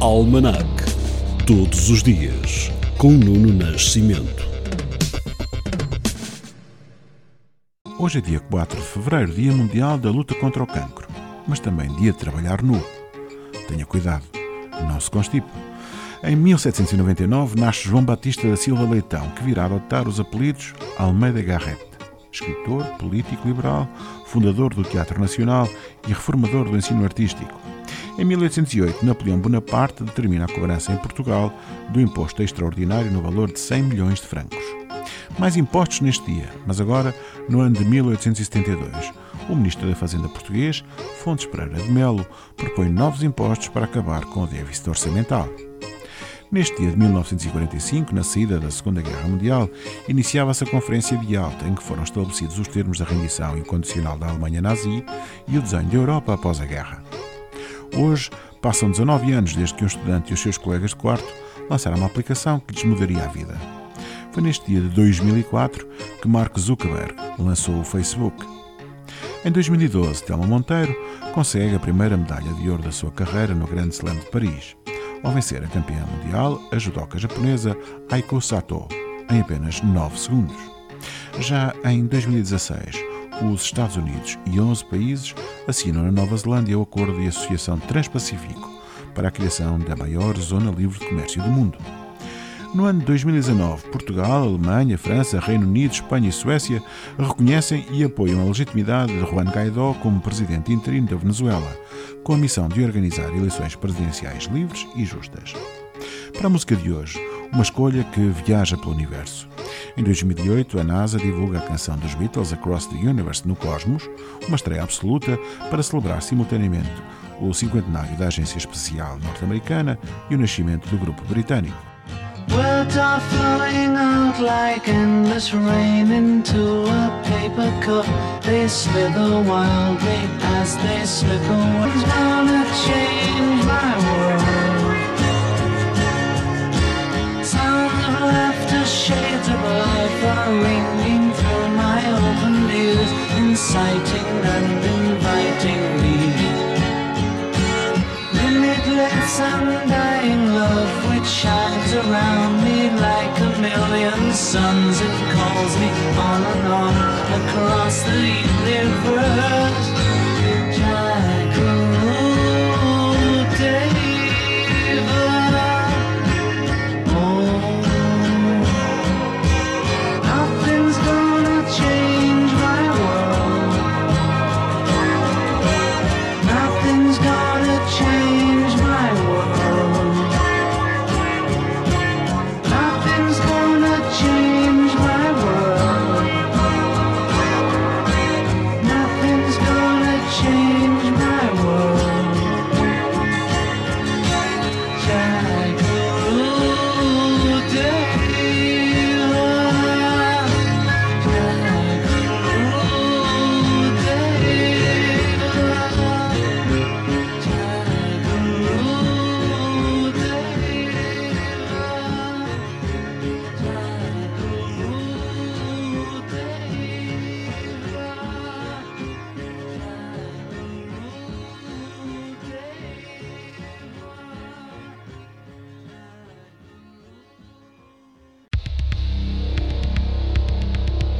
Almanac. Todos os dias, com Nuno Nascimento. Hoje é dia 4 de fevereiro, Dia Mundial da Luta contra o Cancro, mas também dia de trabalhar nu. Tenha cuidado, não se constipe. Em 1799 nasce João Batista da Silva Leitão, que virá adotar os apelidos Almeida Garrett. Escritor, político liberal, fundador do Teatro Nacional e reformador do ensino artístico. Em 1808, Napoleão Bonaparte determina a cobrança em Portugal do imposto extraordinário no valor de 100 milhões de francos. Mais impostos neste dia, mas agora, no ano de 1872, o Ministro da Fazenda português, Fontes Pereira de Melo, propõe novos impostos para acabar com o déficit orçamental. Neste dia de 1945, na saída da Segunda Guerra Mundial, iniciava-se a Conferência de Yalta, em que foram estabelecidos os termos da rendição incondicional da Alemanha nazi e o desenho da Europa após a guerra. Hoje, passam 19 anos desde que um estudante e os seus colegas de quarto lançaram uma aplicação que lhes mudaria a vida. Foi neste dia de 2004 que Mark Zuckerberg lançou o Facebook. Em 2012, Telma Monteiro consegue a primeira medalha de ouro da sua carreira no Grande Slam de Paris, ao vencer a campeã mundial, a judoca japonesa Aiko Sato, em apenas 9 segundos. Já em 2016, os Estados Unidos e 11 países assinam na Nova Zelândia o Acordo de Associação Transpacífico para a criação da maior zona livre de comércio do mundo. No ano de 2019, Portugal, Alemanha, França, Reino Unido, Espanha e Suécia reconhecem e apoiam a legitimidade de Juan Guaidó como presidente interino da Venezuela, com a missão de organizar eleições presidenciais livres e justas. Para a música de hoje, uma escolha que viaja pelo universo. Em 2008, a NASA divulga a canção dos Beatles Across the Universe no Cosmos, uma estreia absoluta para celebrar simultaneamente o cinquentenário da Agência Espacial Norte-Americana e o nascimento do grupo britânico. Words are flowing out like endless rain into a paper cup. They slither wildly as they slip away. Change my world. Inciting and inviting me. Limitless undying love which shines around me like a million suns. It calls me on and on across the universe.